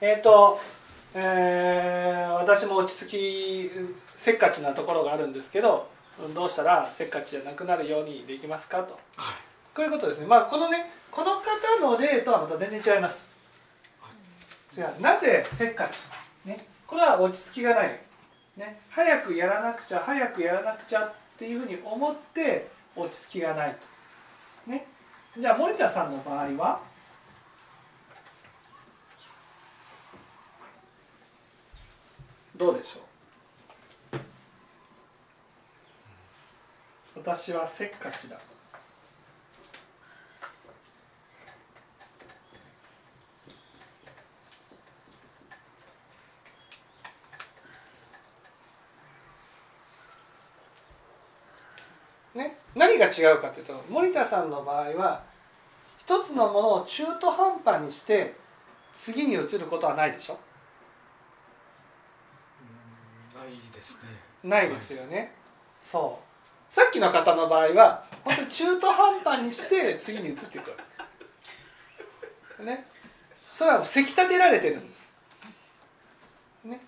えっ、ー、と、えー、私も落ち着きせっかちなところがあるんですけどどうしたらせっかちじゃなくなるようにできますかと、はい、こういうことですね。まあこのねこの方の例とはまた全然違います、違うなぜせっかち、ね、これは落ち着きがない、ね、早くやらなくちゃ早くやらなくちゃっていうふうに思って落ち着きがないと、ね、じゃあ森田さんの場合は？どうでしょう？私はせっかちだ。ね、何が違うかというと森田さんの場合は一つのものを中途半端にして次に移ることはないでしょ？ないですよね、はい、そう。さっきの方の場合は本当に中途半端にして次に移っていくね。それはせき立てられてるんです。ね。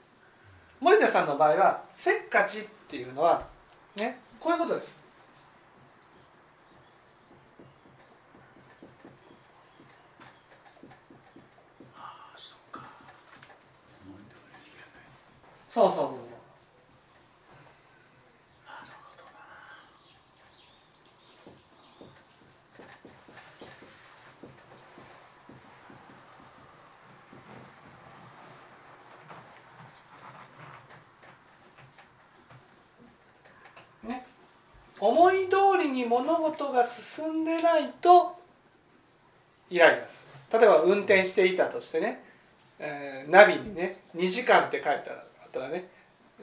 森田さんの場合はせっかちっていうのはね。こういうことです。そうそうそう思い通りに物事が進んでないとイライラする。例えば運転していたとしてね、えー、ナビにね2時間って書いてあったらね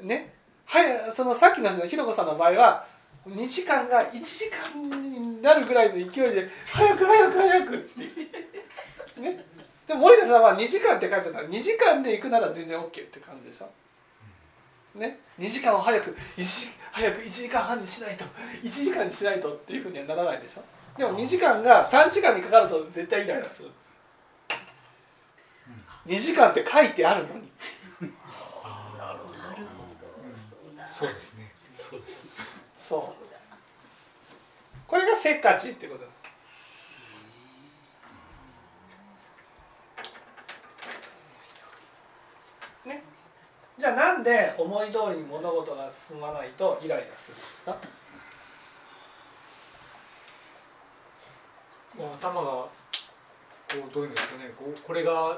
ねはいそのさっきのひろこさんの場合は2時間が1時間になるぐらいの勢いで早く早く早くって。ね。でも森田さんは2時間って書いてたら2時間で行くなら全然 OK って感じでしょ。ね、2時間を早く1早く1時間半にしないと1時間にしないとっていうふうにはならないでしょ？でも2時間が3時間にかかると絶対イライラするんです2時間って書いてあるのに。そうですね。そうです。そう。これがせっかちってことじゃあなんで思い通りに物事が進まないとイライラするんですか？もう頭がこうどういうんですかねこうこれが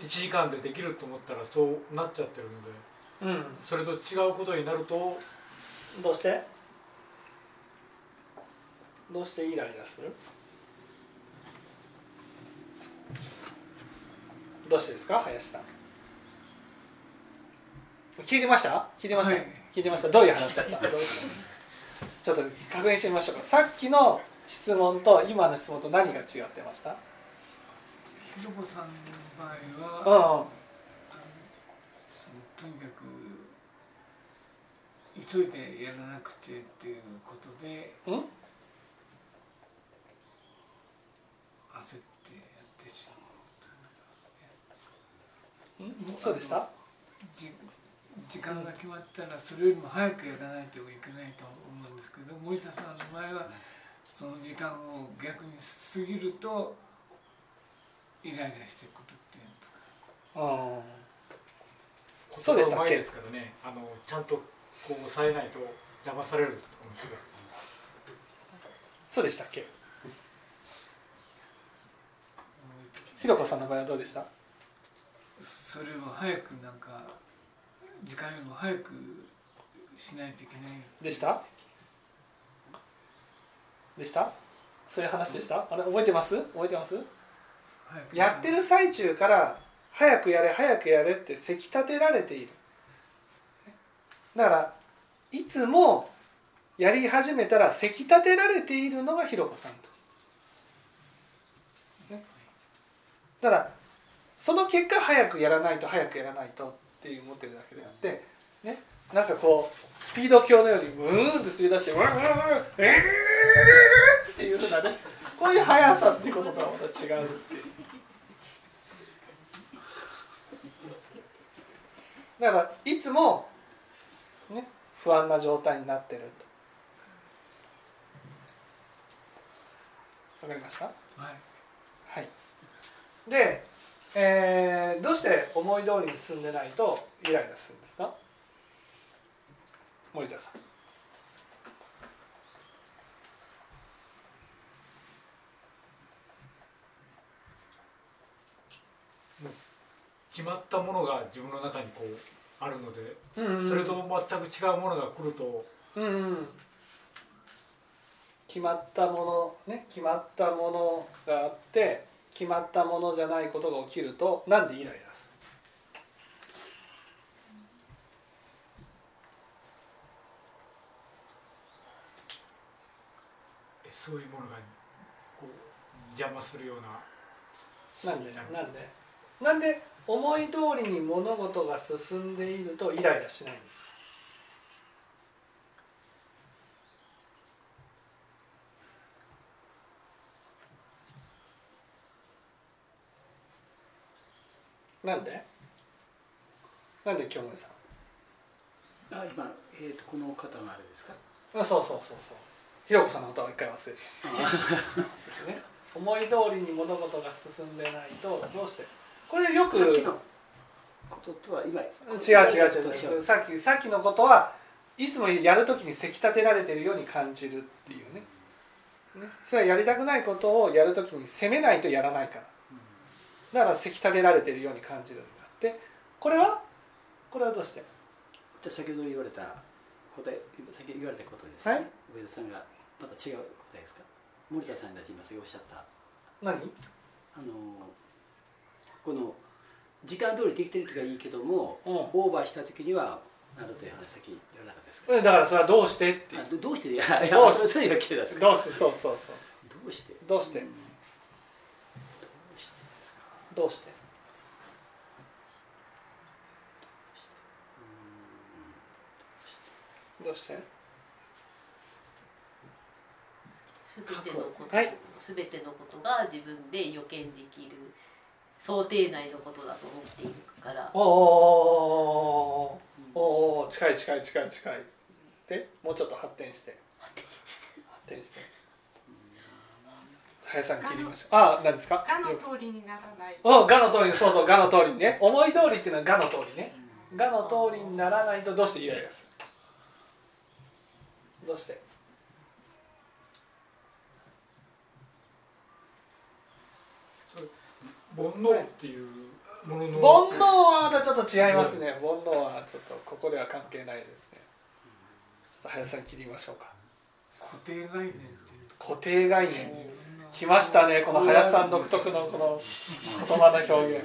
1時間でできると思ったらそうなっちゃってるので、うん、それと違うことになるとどうして？どうしてイライラする？どうしてですか林さん？聞いてました？聞いてました、はい、聞いてました。どういう話だった？ちょっと確認してみましょうか。さっきの質問と今の質問と何が違ってました？ひろこさんの場合は、うん、とにかく急いでやらなくてっていうことで、うん、焦ってやってしまう、うん、そうでした？時間が決まったらそれよりも早くやらないといけないと思うんですけど森田さんの場合はその時間を逆に過ぎるとイライラしてくるっていうんですか？あそうでしたっけ？ですからね。あのちゃんとこう抑えないと邪魔されるかもしれないそうでしたっけ？ひろこさんの場合はどうでした？それを早くなんか時間よりも早くしないといけない。でした？でした？そういう話でした？あれ覚えてます？覚えてます？やってる最中から早くやれ早くやれってせき立てられている。だからいつもやり始めたらせき立てられているのがひろこさんと、ね、だからその結果早くやらないと早くやらないとっていう思ってるだけであってねなんかこうスピード強のようにムーンと吸い出して「ウーンえー!」っていうふうなねこういう速さっていうこととはまた違うっていう。だからいつも、ね、不安な状態になってるとわかりました？はい、はい、で、えー、どうして思い通りに進んでないとイライラするんですか？森田さん。決まったものが自分の中にこうあるので、うんうん、それと全く違うものが来ると、うんうん、決まったものね決まったものがあって決まったものじゃないことが起きるとなんでイライラする？そういうものがこう邪魔するような。なんで？なんで？なんで思い通りに物事が進んでいるとイライラしないんですなんで？なんで京森さん？あ今、えーと、この方があれですか？あそうそうそうそう。ひろこさんのことは一回忘れて。ね、思い通りに物事が進んでないとどうして？これよくさっきのこととは今違う違う違う。さっきさっきのことはいつもやるときにせき立てられてるように感じるっていうね。ね。それはやりたくないことをやるときに責めないとやらないからだからせき立てられてるように感じるんだって。これは？これはどうして？じゃ先ほど言われた答え先言われたことですね、はい、上田さんがまた違う答えですか？森田さんが今おっしゃった。何？あのこの時間通りできてる時はいいけども、うん、オーバーした時にはなるという話先言わなかったですか？だからそれはどうしてって。どうして？どうして？そうそうそうそうどうして？どうして、うん、どうして？どうして？すべてのこと、はい、すべてのことが自分で予見できる想定内のことだと思っているから。おおお近い近い近い近いでもうちょっと発展して発展して林さん切りましょうあ何ですか？がの通りにならない。おがの通りそうそうがの通りにね。思い通りっていうのはがの通りね。がの通りにならないとどうしてイライラす？るどうして？煩悩っていうものの煩悩はまたちょっと違いますね。煩悩はちょっとここでは関係ないですね。ちょっと林さん切りましょうか。固定概念固定概念きましたねこの林さん独特のこの言葉の表現。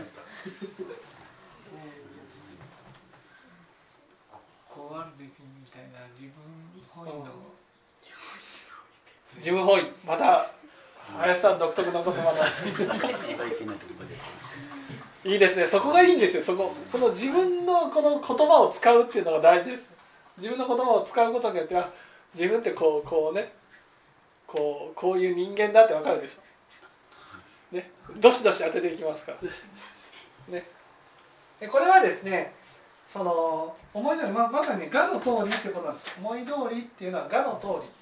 こうあるべきみたいな自分本位の、自分本位また林さん独特の言葉の。いいですね。そこがいいんですよ。そこその自分のこの言葉を使うっていうのが大事です。自分の言葉を使うことによっては自分ってこうこうねこうこういう人間だってわかるでしょ。ね。どしどし当てていきますから。ね。でこれはですねその思い通りままさに「が」の通りってことなんです。思い通りっていうのは「が」の通り。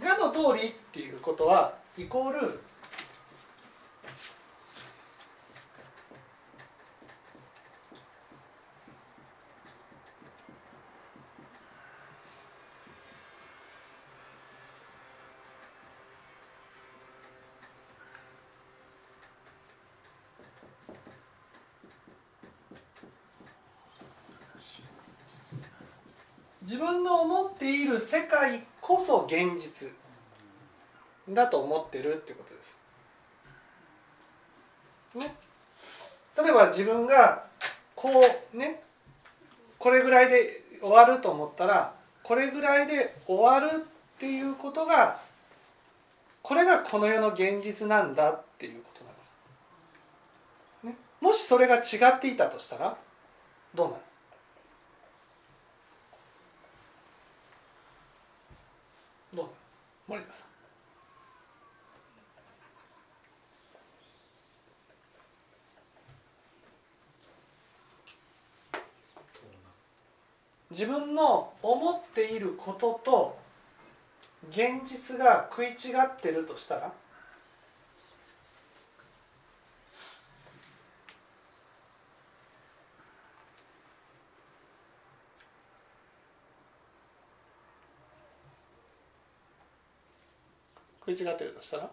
がの通りっていうことはイコール自分の思っている世界こそ現実だと思ってるってことです。ね、例えば自分がこうねこれぐらいで終わると思ったらこれぐらいで終わるっていうことがこれがこの世の現実なんだっていうことなんです。ね、もしそれが違っていたとしたらどうなる？森田さん。自分の思っていることと現実が食い違ってるとしたら？食い違ってるとしたら？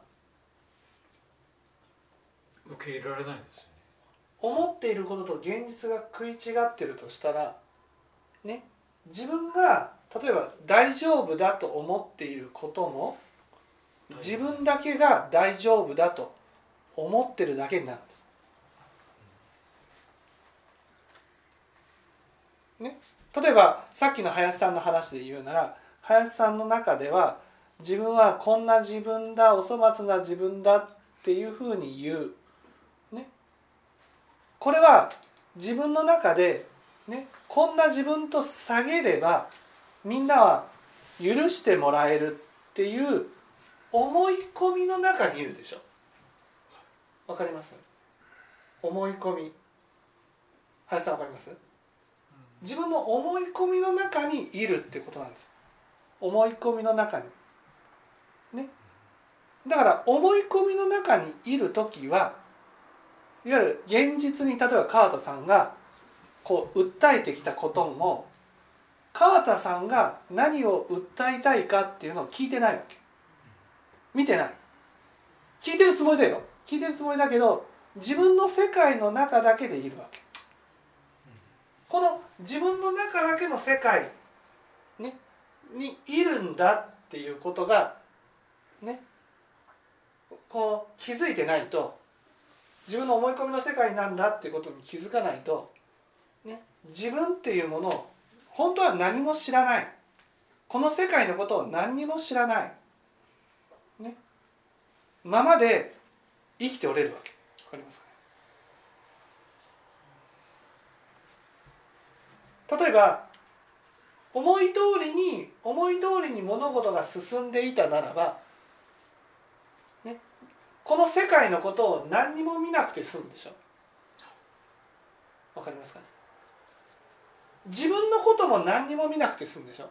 受け入れられないですよね。思っていることと現実が食い違ってるとしたらね自分が例えば大丈夫だと思っていることも自分だけが大丈夫だと思ってるだけになるんです。ね、例えばさっきの林さんの話で言うなら林さんの中では自分はこんな自分だお粗末な自分だっていうふうに言う、ね、これは自分の中で、ね、こんな自分と下げればみんなは許してもらえるっていう思い込みの中にいるでしょ。わかります？思い込み。林さんわかります？自分の思い込みの中にいるってことなんです。思い込みの中に。ねだから思い込みの中にいる時はいわゆる現実に例えば川田さんがこう訴えてきたことも川田さんが何を訴えたいかっていうのを聞いてないわけ。見てない。聞いてるつもりだよ。聞いてるつもりだけど自分の世界の中だけでいるわけ。この自分の中だけの世界、ね、にいるんだっていうことがねこう気づいてないと自分の思い込みの世界なんだってことに気づかないと、ね、自分っていうものを本当は何も知らない。この世界のことを何にも知らない、ね、ままで生きておれるわけ。わかりますかね？例えば思い通りに思い通りに物事が進んでいたならばこの世界のことを何にも見なくて済むでしょ。わかりますかね？自分のことも何にも見なくて済むでしょ。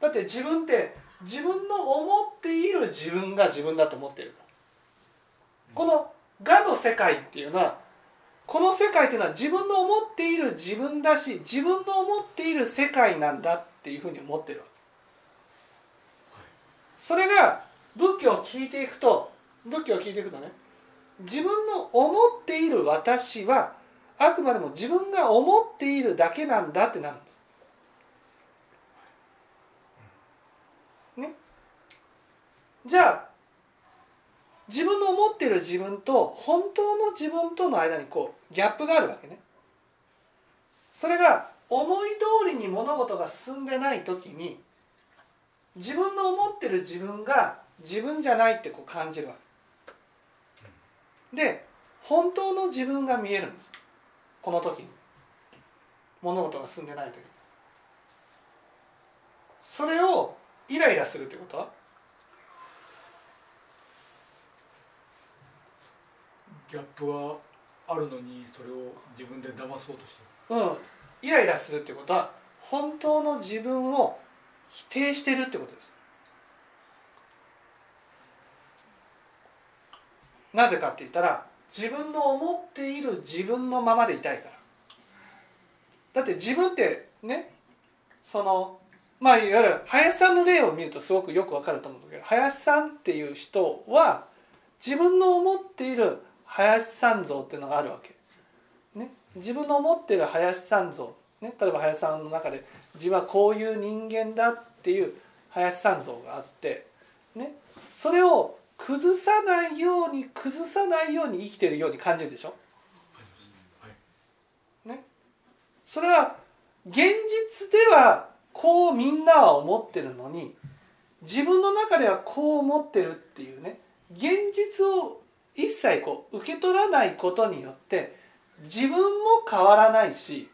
だって自分って自分の思っている自分が自分だと思ってる。この「が」の世界っていうのはこの世界っていうのは自分の思っている自分だし自分の思っている世界なんだっていうふうに思ってるわけ。それが仏教を聞いていくと仏教を聞いていくとね自分の思っている私はあくまでも自分が思っているだけなんだってなるんです。ね。じゃあ自分の思っている自分と本当の自分との間にこうギャップがあるわけね。それが思い通りに物事が進んでない時に自分の思ってる自分が自分じゃないってこう感じるわけ。で本当の自分が見えるんです。この時に。物事が進んでない時それをイライラするってことは？ギャップはあるのにそれを自分で騙そうとしてる。うん。イライラするってことは本当の自分を否定してるってことですなぜかって言ったら自分の思っている自分のままでいたいから。だって自分ってねそのまあいわゆる林さんの例を見るとすごくよくわかると思うんだけど林さんっていう人は自分の思っている林さん像っていうのがあるわけ、ね、自分の思っている林さん像、ね、例えば林さんの中で自分はこういう人間だっていう林さん像があって、ね、それを崩さないように崩さないように生きてるように感じるでしょ、ね、それは現実ではこうみんなは思ってるのに自分の中ではこう思ってるっていうね現実を一切こう受け取らないことによって自分も変わらないし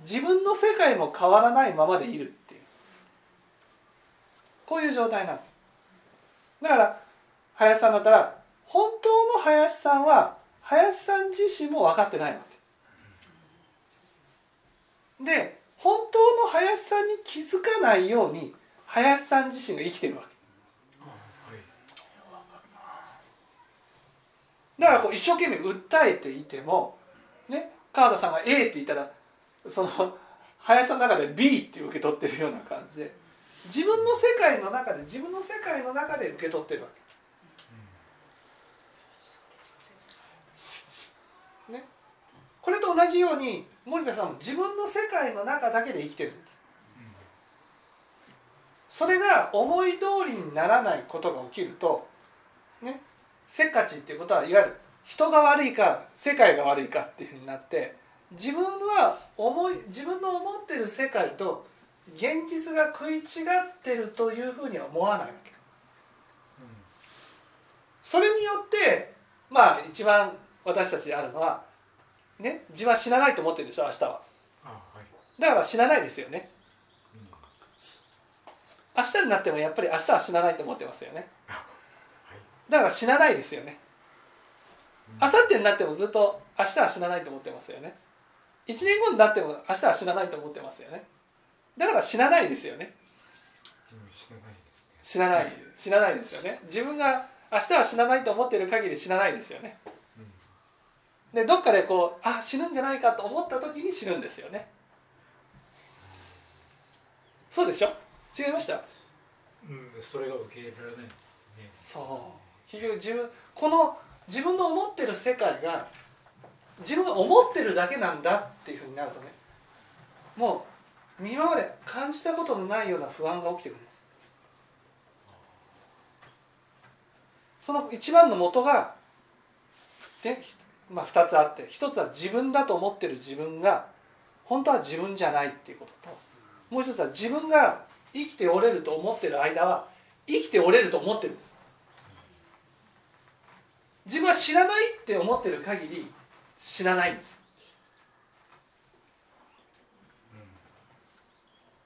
自分の世界も変わらないままでいるっていう。こういう状態なの。だから林さんだったら本当の林さんは林さん自身も分かってないわけで本当の林さんに気づかないように林さん自身が生きてるわけだからこう一生懸命訴えていてもね川田さんが A って言ったらその林さんの中で B って受け取ってるような感じで自分の世界の中で自分の世界の中で受け取ってるわけ。ね、これと同じように森田さんも自分の世界の中だけで生きてるんです。それが思い通りにならないことが起きるとねせっかちっていうことはいわゆる人が悪いか世界が悪いかっていうふうになって自分は思い自分の思ってる世界と現実が食い違ってるというふうには思わないわけ、それによってまあ一番私たちであるのはね自分は死なないと思ってるでしょ明日は。だから死なないですよね。明日になってもやっぱり明日は死なないと思ってますよね。だから死なないですよね。明後日になってもずっと明日は死なないと思ってますよね。1年後になっても明日は死なないと思ってますよね。だから死なないですよね、死なない死なないですよね。自分が明日は死なないと思っている限り死なないですよね、でどっかでこうあ死ぬんじゃないかと思った時に死ぬんですよね。そうでしょ？違いました？うんそれが受け入れられない、ね、そう。結局自分この自分の思ってる世界が自分が思ってるだけなんだっていうふうになるとねもう今まで感じたことのないような不安が起きてくるんです。その一番の元がで、まあ、2つあって1つは自分だと思ってる自分が本当は自分じゃないっていうことともう一つは自分が生きておれると思ってる間は生きておれると思ってるんです。自分は知らないって思ってる限り死なないんです。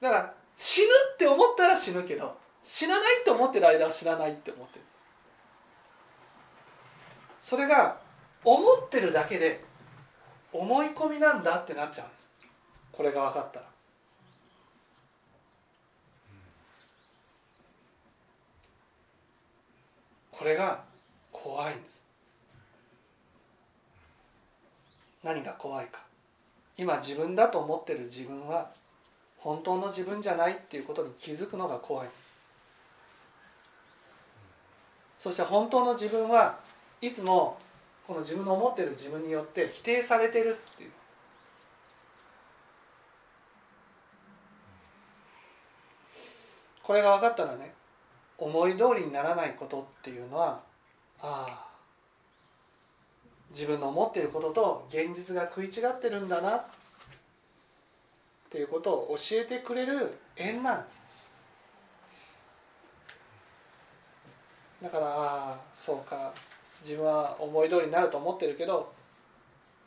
だから死ぬって思ったら死ぬけど死なないと思ってる間は死なないって思ってる。それが思ってるだけで思い込みなんだってなっちゃうんです。これが分かったら。これが怖いんです。何が怖いか。今自分だと思ってる自分は本当の自分じゃないっていうことに気づくのが怖いんです。そして本当の自分はいつもこの自分の思ってる自分によって否定されてるっていう。これが分かったらね思い通りにならないことっていうのはああ自分の思っていることと現実が食い違ってるんだなっていうことを教えてくれる縁なんです。だからああそうか。自分は思い通りになると思ってるけど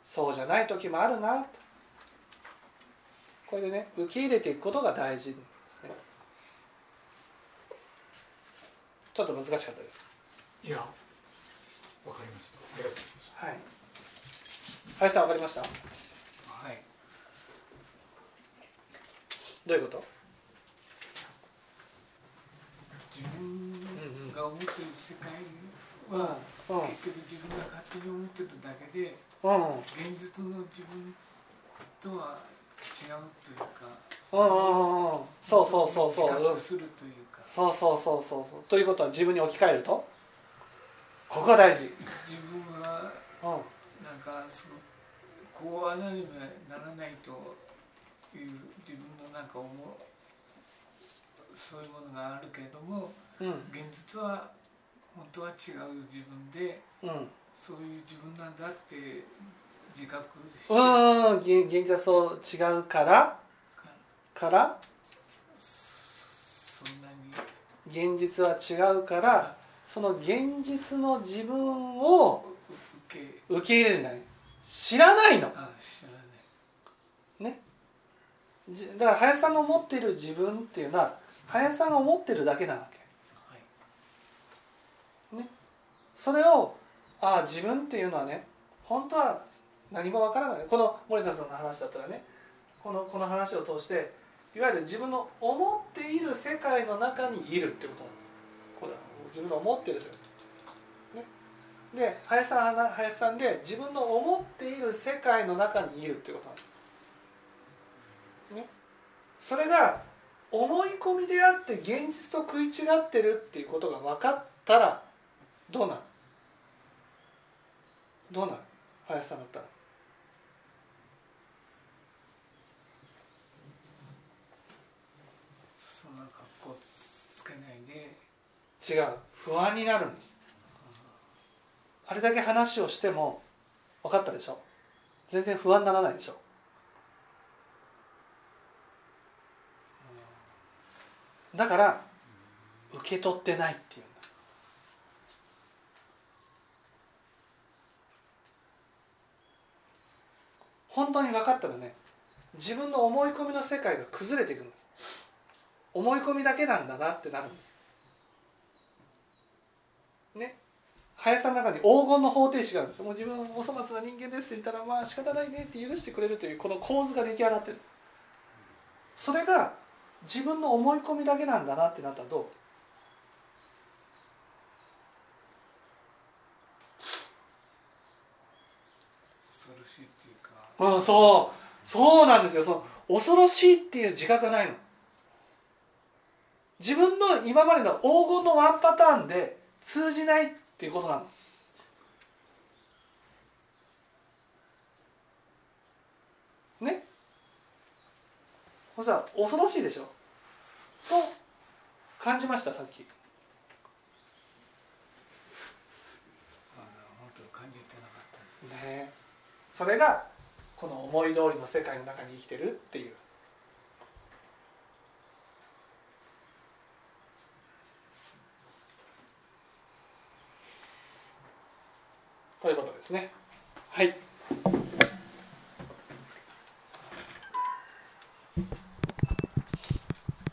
そうじゃない時もあるな。とこれでね受け入れていくことが大事ですね。ちょっと難しかったですいやわかりました。ありがとうございます。はい。林さんわかりました？はい。どういうこと？自分が思ってる世界は、うん結局自分が勝手に思ってるだけでうん。現実の自分とは違うというかうんうんうんそうそうそうそう。するというか。そうそうそう。そうそうということは自分に置き換えると？ここが大事。自分はうん。なんかそのこうはならならないという自分のなんか思うそういうものがあるけれどもうん。現実は本当は違う自分でうん。そういう自分なんだって自覚して。うん現現実はそう違うから？から？そんなに。現実は違うからその現実の自分を受け。受け入れるんじゃない知らないの。あ知らない。ね。じだから林さんの思っている自分っていうのは林さんが思ってるだけなわけはいそれをああ自分っていうのはね本当は何もわからない。この森田さんの話だったらねこのこの話を通していわゆる自分の思っている世界の中にいるってことなんです。これは自分の思ってる世界。ね、で林さん林さんで自分の思っている世界の中にいるってことなんです、ね、それが思い込みであって現実と食い違ってるっていうことが分かったらどうなる？どうなる？林さんだったら。そんな格好つけないで。違う。不安になるんです。あれだけ話をしても分かったでしょ。全然不安にならないでしょ。だから受け取ってないっていうんです本当に分かったらね。自分の思い込みの世界が崩れていくんです。思い込みだけなんだなってなるんです。ね。林さんの中に黄金の方程式があるんです。もう自分はお粗末な人間ですって言ったらまあ仕方ないねって許してくれるというこの構図が出来上がってるんです。それが自分の思い込みだけなんだなってなったらどう恐ろしいっていうんそう。そうなんですよ。その恐ろしいっていう自覚がないの。自分の今までの黄金のワンパターンで通じないっていうことなの。ね？そしたら恐ろしいでしょ？と感じましたさっき。それがこの思い通りの世界の中に生きてるっていう。ということですね。はい。